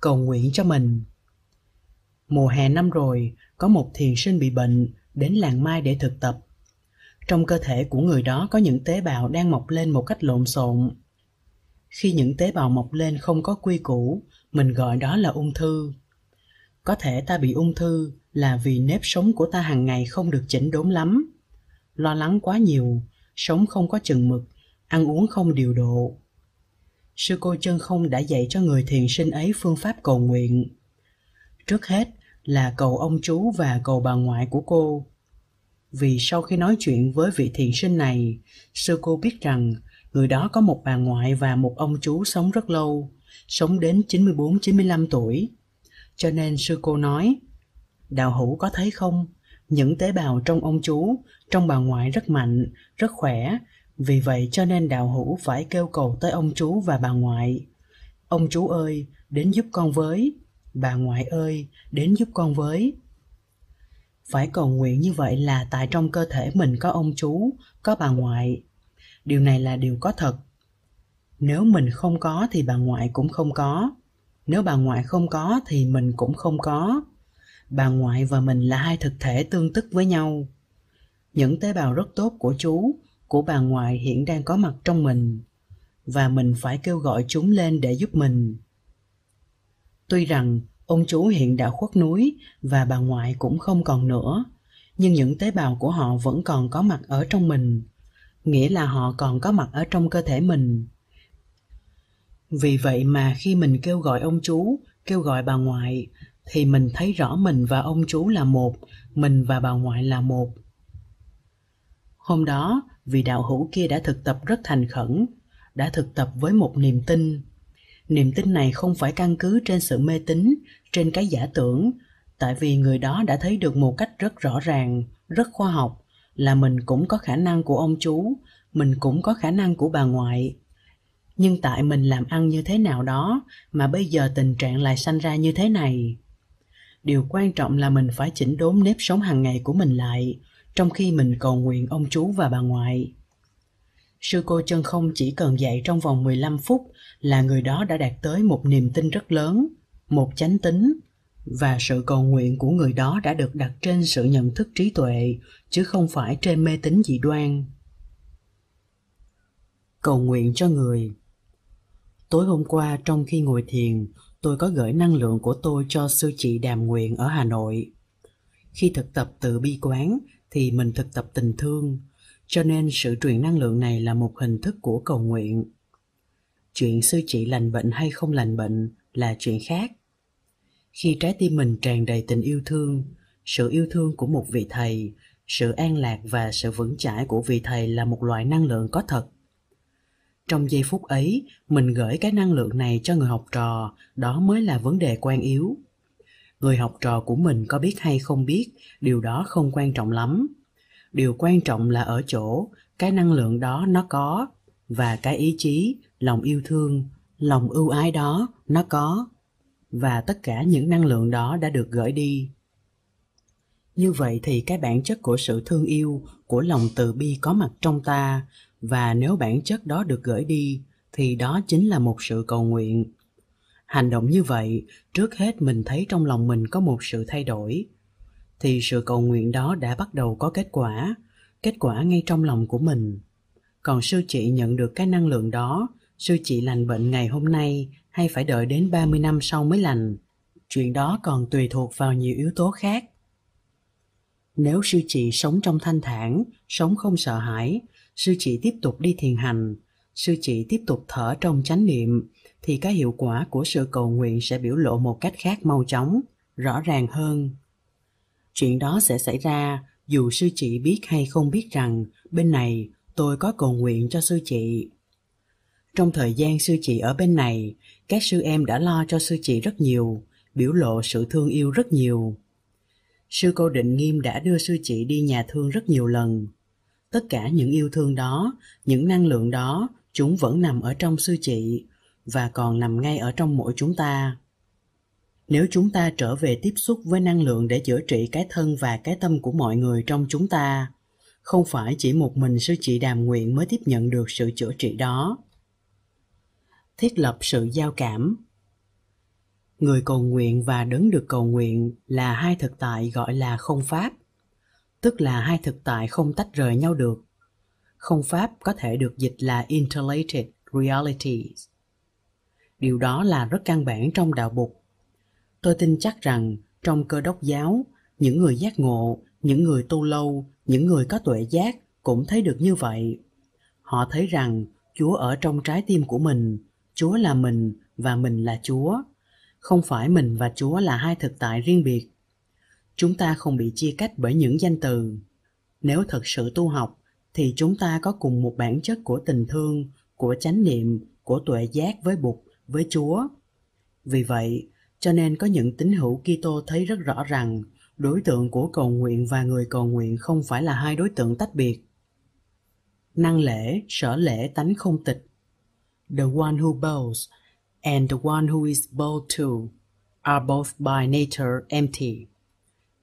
cầu nguyện cho mình. Mùa hè năm rồi, có một thiền sinh bị bệnh, đến làng Mai để thực tập. Trong cơ thể của người đó có những tế bào đang mọc lên một cách lộn xộn. Khi những tế bào mọc lên không có quy củ, mình gọi đó là ung thư. Có thể ta bị ung thư là vì nếp sống của ta hàng ngày không được chỉnh đốn lắm. Lo lắng quá nhiều, sống không có chừng mực, ăn uống không điều độ. Sư cô chân không đã dạy cho người thiền sinh ấy phương pháp cầu nguyện. Trước hết là cầu ông chú và cầu bà ngoại của cô. Vì sau khi nói chuyện với vị thiền sinh này, sư cô biết rằng người đó có một bà ngoại và một ông chú sống rất lâu, sống đến 94-95 tuổi. Cho nên sư cô nói, Đạo hữu có thấy không, những tế bào trong ông chú, trong bà ngoại rất mạnh, rất khỏe, vì vậy cho nên đạo hữu phải kêu cầu tới ông chú và bà ngoại. Ông chú ơi, đến giúp con với, bà ngoại ơi, đến giúp con với. Phải cầu nguyện như vậy là tại trong cơ thể mình có ông chú, có bà ngoại. Điều này là điều có thật. Nếu mình không có thì bà ngoại cũng không có. Nếu bà ngoại không có thì mình cũng không có. Bà ngoại và mình là hai thực thể tương tức với nhau. Những tế bào rất tốt của chú, của bà ngoại hiện đang có mặt trong mình và mình phải kêu gọi chúng lên để giúp mình. Tuy rằng ông chú hiện đã khuất núi và bà ngoại cũng không còn nữa, nhưng những tế bào của họ vẫn còn có mặt ở trong mình, nghĩa là họ còn có mặt ở trong cơ thể mình. Vì vậy mà khi mình kêu gọi ông chú, kêu gọi bà ngoại, thì mình thấy rõ mình và ông chú là một, mình và bà ngoại là một. Hôm đó, vì đạo hữu kia đã thực tập rất thành khẩn, đã thực tập với một niềm tin. Niềm tin này không phải căn cứ trên sự mê tín, trên cái giả tưởng, tại vì người đó đã thấy được một cách rất rõ ràng, rất khoa học là mình cũng có khả năng của ông chú, mình cũng có khả năng của bà ngoại. Nhưng tại mình làm ăn như thế nào đó mà bây giờ tình trạng lại sanh ra như thế này. Điều quan trọng là mình phải chỉnh đốn nếp sống hàng ngày của mình lại, trong khi mình cầu nguyện ông chú và bà ngoại. Sư cô chân không chỉ cần dạy trong vòng 15 phút là người đó đã đạt tới một niềm tin rất lớn, một chánh tính, và sự cầu nguyện của người đó đã được đặt trên sự nhận thức trí tuệ, chứ không phải trên mê tín dị đoan. Cầu nguyện cho người Tối hôm qua trong khi ngồi thiền, tôi có gửi năng lượng của tôi cho sư chị Đàm Nguyện ở Hà Nội. Khi thực tập từ bi quán thì mình thực tập tình thương, cho nên sự truyền năng lượng này là một hình thức của cầu nguyện. Chuyện sư chị lành bệnh hay không lành bệnh là chuyện khác. Khi trái tim mình tràn đầy tình yêu thương, sự yêu thương của một vị thầy, sự an lạc và sự vững chãi của vị thầy là một loại năng lượng có thật. Trong giây phút ấy, mình gửi cái năng lượng này cho người học trò, đó mới là vấn đề quan yếu người học trò của mình có biết hay không biết, điều đó không quan trọng lắm. Điều quan trọng là ở chỗ, cái năng lượng đó nó có, và cái ý chí, lòng yêu thương, lòng ưu ái đó nó có, và tất cả những năng lượng đó đã được gửi đi. Như vậy thì cái bản chất của sự thương yêu, của lòng từ bi có mặt trong ta, và nếu bản chất đó được gửi đi, thì đó chính là một sự cầu nguyện hành động như vậy, trước hết mình thấy trong lòng mình có một sự thay đổi. Thì sự cầu nguyện đó đã bắt đầu có kết quả kết quả ngay trong lòng của mình. Còn sư chị nhận được cái năng lượng đó, sư chị lành bệnh ngày hôm nay hay phải đợi đến 30 năm sau mới lành. Chuyện đó còn tùy thuộc vào nhiều yếu tố khác. Nếu sư chị sống trong thanh thản, sống không sợ hãi, sư chị tiếp tục đi thiền hành, sư chị tiếp tục thở trong chánh niệm thì cái hiệu quả của sự cầu nguyện sẽ biểu lộ một cách khác mau chóng, rõ ràng hơn. Chuyện đó sẽ xảy ra dù sư chị biết hay không biết rằng bên này tôi có cầu nguyện cho sư chị. Trong thời gian sư chị ở bên này, các sư em đã lo cho sư chị rất nhiều, biểu lộ sự thương yêu rất nhiều. Sư cô định nghiêm đã đưa sư chị đi nhà thương rất nhiều lần. Tất cả những yêu thương đó, những năng lượng đó, chúng vẫn nằm ở trong sư chị và còn nằm ngay ở trong mỗi chúng ta. Nếu chúng ta trở về tiếp xúc với năng lượng để chữa trị cái thân và cái tâm của mọi người trong chúng ta, không phải chỉ một mình sư chị đàm nguyện mới tiếp nhận được sự chữa trị đó. Thiết lập sự giao cảm. Người cầu nguyện và đấng được cầu nguyện là hai thực tại gọi là không pháp, tức là hai thực tại không tách rời nhau được. Không pháp có thể được dịch là interrelated realities điều đó là rất căn bản trong đạo bục tôi tin chắc rằng trong cơ đốc giáo, những người giác ngộ, những người tu lâu, những người có tuệ giác cũng thấy được như vậy. Họ thấy rằng chúa ở trong trái tim của mình, chúa là mình và mình là chúa. Không phải mình và chúa là hai thực tại riêng biệt. Chúng ta không bị chia cách bởi những danh từ. Nếu thật sự tu học, thì chúng ta có cùng một bản chất của tình thương, của chánh niệm, của tuệ giác với bụt với chúa vì vậy cho nên có những tín hữu Kitô thấy rất rõ rằng đối tượng của cầu nguyện và người cầu nguyện không phải là hai đối tượng tách biệt. Năng lễ, sở lễ tánh không tịch. The one who bows and the one who is bowed to are both by nature empty.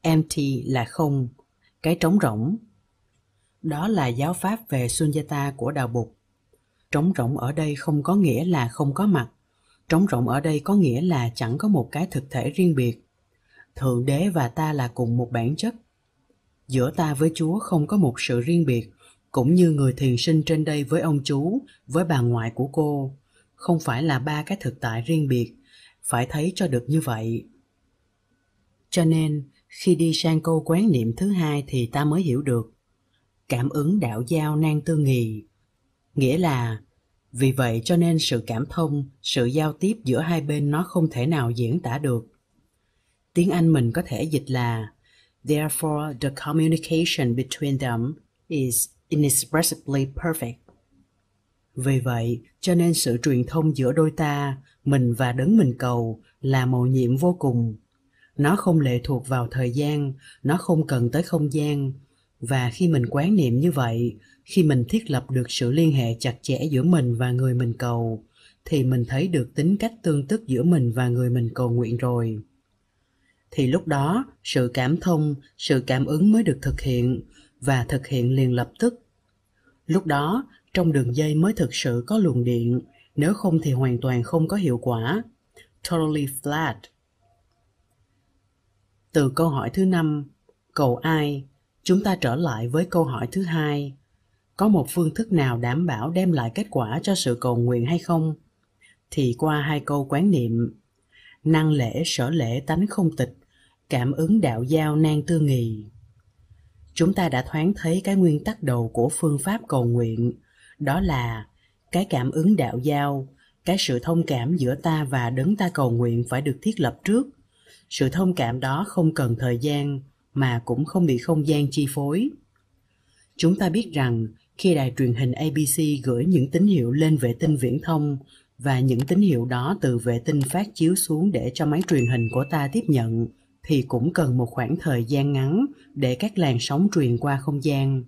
Empty là không, cái trống rỗng. Đó là giáo pháp về Sunyata của Đạo Bục. Trống rỗng ở đây không có nghĩa là không có mặt. Trống rỗng ở đây có nghĩa là chẳng có một cái thực thể riêng biệt. Thượng đế và ta là cùng một bản chất. Giữa ta với Chúa không có một sự riêng biệt, cũng như người thiền sinh trên đây với ông chú, với bà ngoại của cô. Không phải là ba cái thực tại riêng biệt, phải thấy cho được như vậy. Cho nên, khi đi sang câu quán niệm thứ hai thì ta mới hiểu được. Cảm ứng đạo giao nan tư nghì. Nghĩa là vì vậy cho nên sự cảm thông, sự giao tiếp giữa hai bên nó không thể nào diễn tả được. Tiếng anh mình có thể dịch là, therefore, the communication between them is inexpressibly perfect. Vì vậy, cho nên sự truyền thông giữa đôi ta, mình và đấng mình cầu, là mầu nhiệm vô cùng. Nó không lệ thuộc vào thời gian, nó không cần tới không gian. Và khi mình quán niệm như vậy khi mình thiết lập được sự liên hệ chặt chẽ giữa mình và người mình cầu, thì mình thấy được tính cách tương tức giữa mình và người mình cầu nguyện rồi. Thì lúc đó, sự cảm thông, sự cảm ứng mới được thực hiện và thực hiện liền lập tức. Lúc đó, trong đường dây mới thực sự có luồng điện, nếu không thì hoàn toàn không có hiệu quả. Totally flat. Từ câu hỏi thứ năm, cầu ai? Chúng ta trở lại với câu hỏi thứ hai có một phương thức nào đảm bảo đem lại kết quả cho sự cầu nguyện hay không? Thì qua hai câu quán niệm, năng lễ sở lễ tánh không tịch, cảm ứng đạo giao nan tư nghì. Chúng ta đã thoáng thấy cái nguyên tắc đầu của phương pháp cầu nguyện, đó là cái cảm ứng đạo giao, cái sự thông cảm giữa ta và đấng ta cầu nguyện phải được thiết lập trước. Sự thông cảm đó không cần thời gian mà cũng không bị không gian chi phối. Chúng ta biết rằng khi đài truyền hình abc gửi những tín hiệu lên vệ tinh viễn thông và những tín hiệu đó từ vệ tinh phát chiếu xuống để cho máy truyền hình của ta tiếp nhận, thì cũng cần một khoảng thời gian ngắn để các làn sóng truyền qua không gian.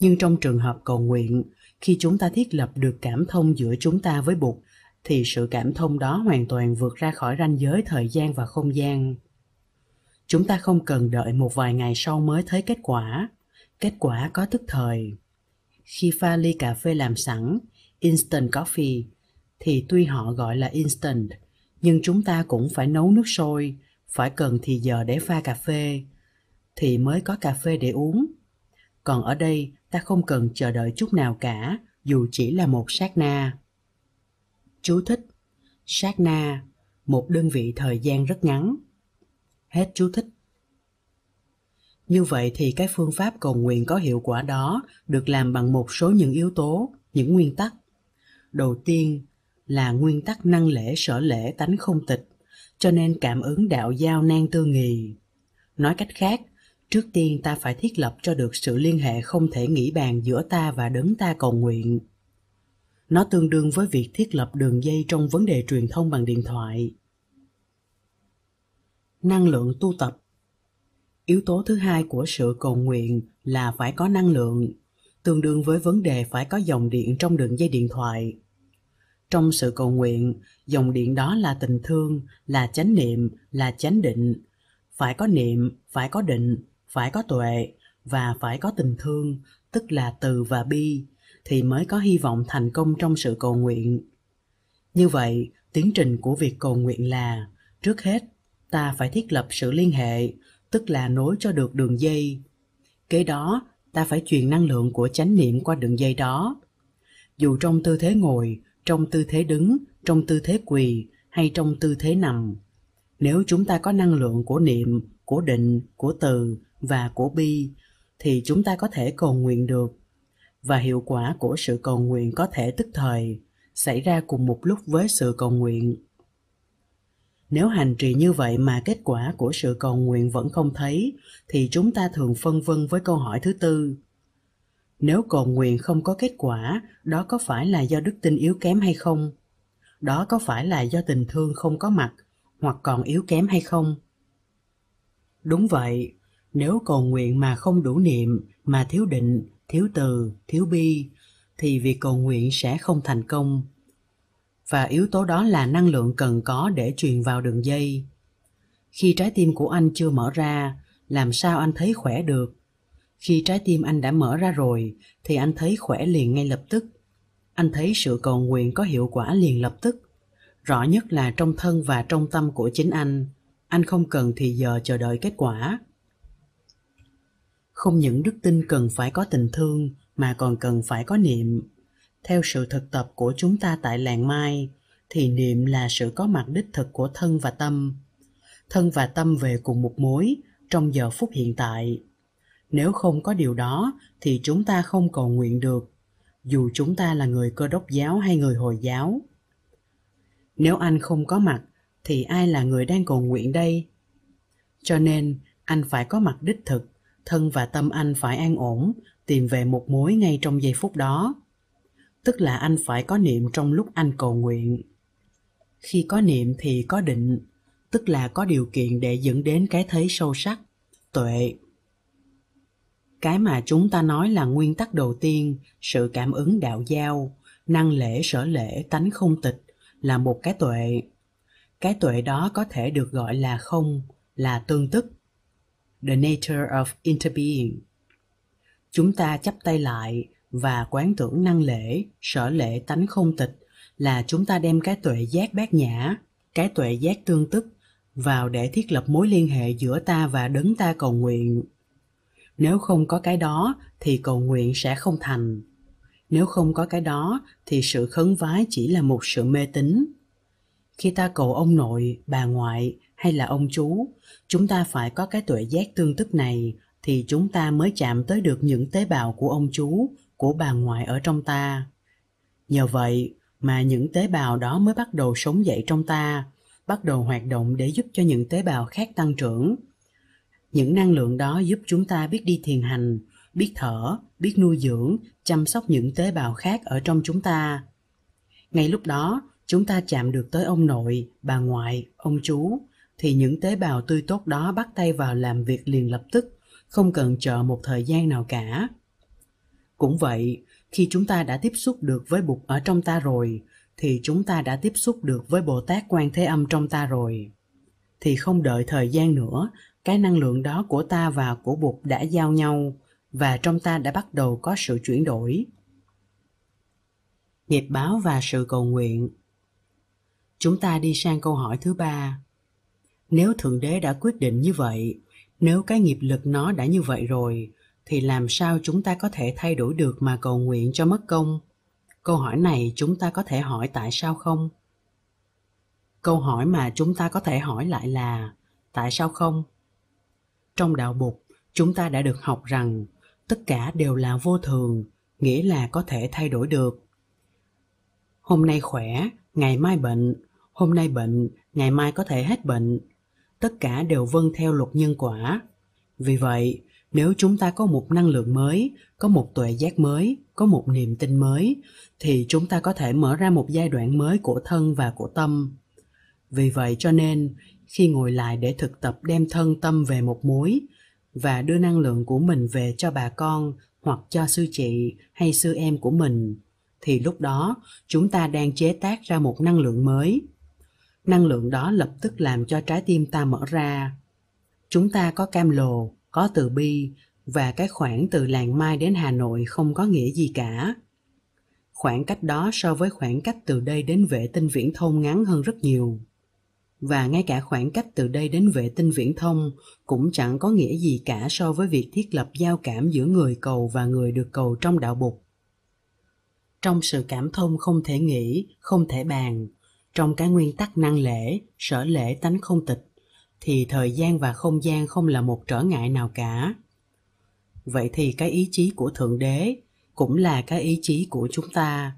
Nhưng trong trường hợp cầu nguyện, khi chúng ta thiết lập được cảm thông giữa chúng ta với bụt, thì sự cảm thông đó hoàn toàn vượt ra khỏi ranh giới thời gian và không gian. Chúng ta không cần đợi một vài ngày sau mới thấy kết quả. Kết quả có tức thời khi pha ly cà phê làm sẵn, instant coffee, thì tuy họ gọi là instant, nhưng chúng ta cũng phải nấu nước sôi, phải cần thì giờ để pha cà phê, thì mới có cà phê để uống. Còn ở đây, ta không cần chờ đợi chút nào cả, dù chỉ là một sát na chú thích. Sát na một đơn vị thời gian rất ngắn. Hết chú thích như vậy thì cái phương pháp cầu nguyện có hiệu quả đó được làm bằng một số những yếu tố, những nguyên tắc. Đầu tiên là nguyên tắc năng lễ sở lễ tánh không tịch, cho nên cảm ứng đạo giao nan tư nghì. Nói cách khác, trước tiên ta phải thiết lập cho được sự liên hệ không thể nghĩ bàn giữa ta và đấng ta cầu nguyện. Nó tương đương với việc thiết lập đường dây trong vấn đề truyền thông bằng điện thoại. Năng lượng tu tập yếu tố thứ hai của sự cầu nguyện là phải có năng lượng, tương đương với vấn đề phải có dòng điện trong đường dây điện thoại. Trong sự cầu nguyện, dòng điện đó là tình thương, là chánh niệm, là chánh định. Phải có niệm, phải có định, phải có tuệ và phải có tình thương, tức là từ và bi, thì mới có hy vọng thành công trong sự cầu nguyện. Như vậy, tiến trình của việc cầu nguyện là, trước hết, ta phải thiết lập sự liên hệ tức là nối cho được đường dây. Kế đó, ta phải truyền năng lượng của chánh niệm qua đường dây đó. Dù trong tư thế ngồi, trong tư thế đứng, trong tư thế quỳ, hay trong tư thế nằm, nếu chúng ta có năng lượng của niệm, của định, của từ và của bi, thì chúng ta có thể cầu nguyện được. Và hiệu quả của sự cầu nguyện có thể tức thời, xảy ra cùng một lúc với sự cầu nguyện nếu hành trì như vậy mà kết quả của sự cầu nguyện vẫn không thấy, thì chúng ta thường phân vân với câu hỏi thứ tư. Nếu cầu nguyện không có kết quả, đó có phải là do đức tin yếu kém hay không? Đó có phải là do tình thương không có mặt, hoặc còn yếu kém hay không? Đúng vậy, nếu cầu nguyện mà không đủ niệm, mà thiếu định, thiếu từ, thiếu bi, thì việc cầu nguyện sẽ không thành công và yếu tố đó là năng lượng cần có để truyền vào đường dây. Khi trái tim của anh chưa mở ra, làm sao anh thấy khỏe được? Khi trái tim anh đã mở ra rồi, thì anh thấy khỏe liền ngay lập tức. Anh thấy sự cầu nguyện có hiệu quả liền lập tức. Rõ nhất là trong thân và trong tâm của chính anh. Anh không cần thì giờ chờ đợi kết quả. Không những đức tin cần phải có tình thương, mà còn cần phải có niệm theo sự thực tập của chúng ta tại làng mai, thì niệm là sự có mặt đích thực của thân và tâm. Thân và tâm về cùng một mối trong giờ phút hiện tại. Nếu không có điều đó, thì chúng ta không cầu nguyện được, dù chúng ta là người cơ đốc giáo hay người hồi giáo. Nếu anh không có mặt, thì ai là người đang cầu nguyện đây? Cho nên, anh phải có mặt đích thực, thân và tâm anh phải an ổn, tìm về một mối ngay trong giây phút đó tức là anh phải có niệm trong lúc anh cầu nguyện. Khi có niệm thì có định, tức là có điều kiện để dẫn đến cái thấy sâu sắc, tuệ. Cái mà chúng ta nói là nguyên tắc đầu tiên, sự cảm ứng đạo giao, năng lễ sở lễ tánh không tịch, là một cái tuệ. Cái tuệ đó có thể được gọi là không, là tương tức. The nature of interbeing. Chúng ta chắp tay lại và quán tưởng năng lễ, sở lễ tánh không tịch là chúng ta đem cái tuệ giác bát nhã, cái tuệ giác tương tức vào để thiết lập mối liên hệ giữa ta và đấng ta cầu nguyện. Nếu không có cái đó thì cầu nguyện sẽ không thành. Nếu không có cái đó thì sự khấn vái chỉ là một sự mê tín. Khi ta cầu ông nội, bà ngoại hay là ông chú, chúng ta phải có cái tuệ giác tương tức này thì chúng ta mới chạm tới được những tế bào của ông chú của bà ngoại ở trong ta. Nhờ vậy mà những tế bào đó mới bắt đầu sống dậy trong ta, bắt đầu hoạt động để giúp cho những tế bào khác tăng trưởng. Những năng lượng đó giúp chúng ta biết đi thiền hành, biết thở, biết nuôi dưỡng, chăm sóc những tế bào khác ở trong chúng ta. Ngay lúc đó, chúng ta chạm được tới ông nội, bà ngoại, ông chú, thì những tế bào tươi tốt đó bắt tay vào làm việc liền lập tức, không cần chờ một thời gian nào cả cũng vậy, khi chúng ta đã tiếp xúc được với bụt ở trong ta rồi, thì chúng ta đã tiếp xúc được với bồ tát quan thế âm trong ta rồi. Thì không đợi thời gian nữa, cái năng lượng đó của ta và của bụt đã giao nhau, và trong ta đã bắt đầu có sự chuyển đổi. Nghiệp báo và sự cầu nguyện. Chúng ta đi sang câu hỏi thứ ba. Nếu thượng đế đã quyết định như vậy, nếu cái nghiệp lực nó đã như vậy rồi thì làm sao chúng ta có thể thay đổi được mà cầu nguyện cho mất công? Câu hỏi này chúng ta có thể hỏi tại sao không? Câu hỏi mà chúng ta có thể hỏi lại là, tại sao không? Trong đạo bục chúng ta đã được học rằng, tất cả đều là vô thường, nghĩa là có thể thay đổi được. Hôm nay khỏe, ngày mai bệnh, hôm nay bệnh, ngày mai có thể hết bệnh. Tất cả đều vâng theo luật nhân quả. Vì vậy nếu chúng ta có một năng lượng mới, có một tuệ giác mới, có một niềm tin mới, thì chúng ta có thể mở ra một giai đoạn mới của thân và của tâm. Vì vậy cho nên, khi ngồi lại để thực tập đem thân tâm về một mối và đưa năng lượng của mình về cho bà con hoặc cho sư chị hay sư em của mình, thì lúc đó chúng ta đang chế tác ra một năng lượng mới. Năng lượng đó lập tức làm cho trái tim ta mở ra. Chúng ta có cam lồ có từ bi và cái khoảng từ làng mai đến hà nội không có nghĩa gì cả. Khoảng cách đó so với khoảng cách từ đây đến vệ tinh viễn thông ngắn hơn rất nhiều. Và ngay cả khoảng cách từ đây đến vệ tinh viễn thông cũng chẳng có nghĩa gì cả so với việc thiết lập giao cảm giữa người cầu và người được cầu trong đạo bục. Trong sự cảm thông không thể nghĩ, không thể bàn. Trong cái nguyên tắc năng lễ, sở lễ tánh không tịch thì thời gian và không gian không là một trở ngại nào cả. Vậy thì cái ý chí của thượng đế cũng là cái ý chí của chúng ta.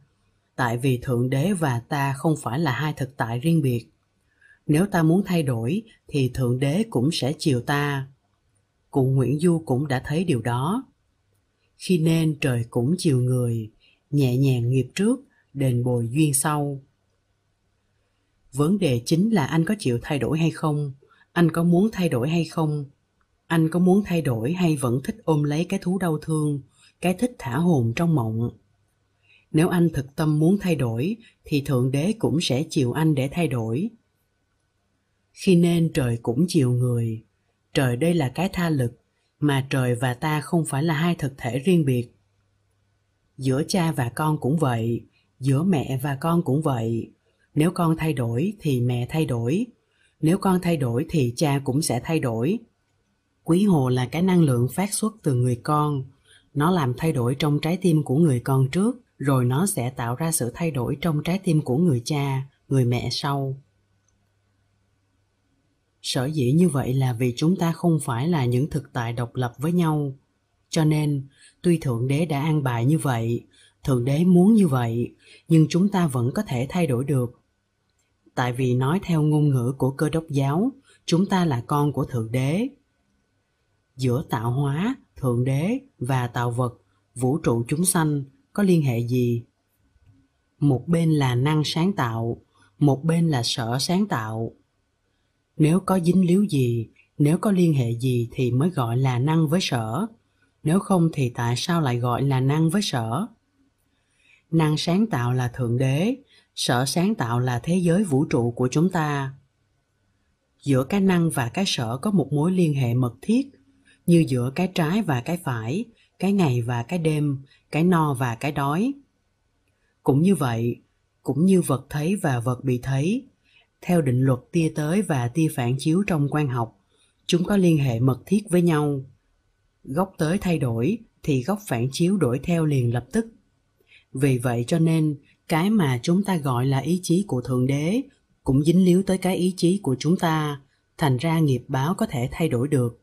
Tại vì thượng đế và ta không phải là hai thực tại riêng biệt. Nếu ta muốn thay đổi, thì thượng đế cũng sẽ chiều ta. Cụ nguyễn du cũng đã thấy điều đó. Khi nên, trời cũng chiều người, nhẹ nhàng nghiệp trước, đền bồi duyên sau. Vấn đề chính là anh có chịu thay đổi hay không? Anh có muốn thay đổi hay không? Anh có muốn thay đổi hay vẫn thích ôm lấy cái thú đau thương, cái thích thả hồn trong mộng? Nếu anh thực tâm muốn thay đổi, thì thượng đế cũng sẽ chiều anh để thay đổi. Khi nên, trời cũng chiều người. Trời đây là cái tha lực, mà trời và ta không phải là hai thực thể riêng biệt. Giữa cha và con cũng vậy, giữa mẹ và con cũng vậy. Nếu con thay đổi, thì mẹ thay đổi nếu con thay đổi thì cha cũng sẽ thay đổi. Quý hồ là cái năng lượng phát xuất từ người con. Nó làm thay đổi trong trái tim của người con trước, rồi nó sẽ tạo ra sự thay đổi trong trái tim của người cha, người mẹ sau. Sở dĩ như vậy là vì chúng ta không phải là những thực tại độc lập với nhau. Cho nên, tuy thượng đế đã an bài như vậy, thượng đế muốn như vậy, nhưng chúng ta vẫn có thể thay đổi được tại vì nói theo ngôn ngữ của cơ đốc giáo, chúng ta là con của thượng đế. Giữa tạo hóa, thượng đế và tạo vật, vũ trụ chúng sanh có liên hệ gì? Một bên là năng sáng tạo, một bên là sở sáng tạo. Nếu có dính líu gì, nếu có liên hệ gì thì mới gọi là năng với sở. Nếu không thì tại sao lại gọi là năng với sở? Năng sáng tạo là thượng đế sở sáng tạo là thế giới vũ trụ của chúng ta. Giữa cái năng và cái sở có một mối liên hệ mật thiết, như giữa cái trái và cái phải, cái ngày và cái đêm, cái no và cái đói. Cũng như vậy, cũng như vật thấy và vật bị thấy, theo định luật tia tới và tia phản chiếu trong quan học, chúng có liên hệ mật thiết với nhau. Góc tới thay đổi thì góc phản chiếu đổi theo liền lập tức. Vì vậy cho nên cái mà chúng ta gọi là ý chí của thượng đế cũng dính líu tới cái ý chí của chúng ta. Thành ra nghiệp báo có thể thay đổi được.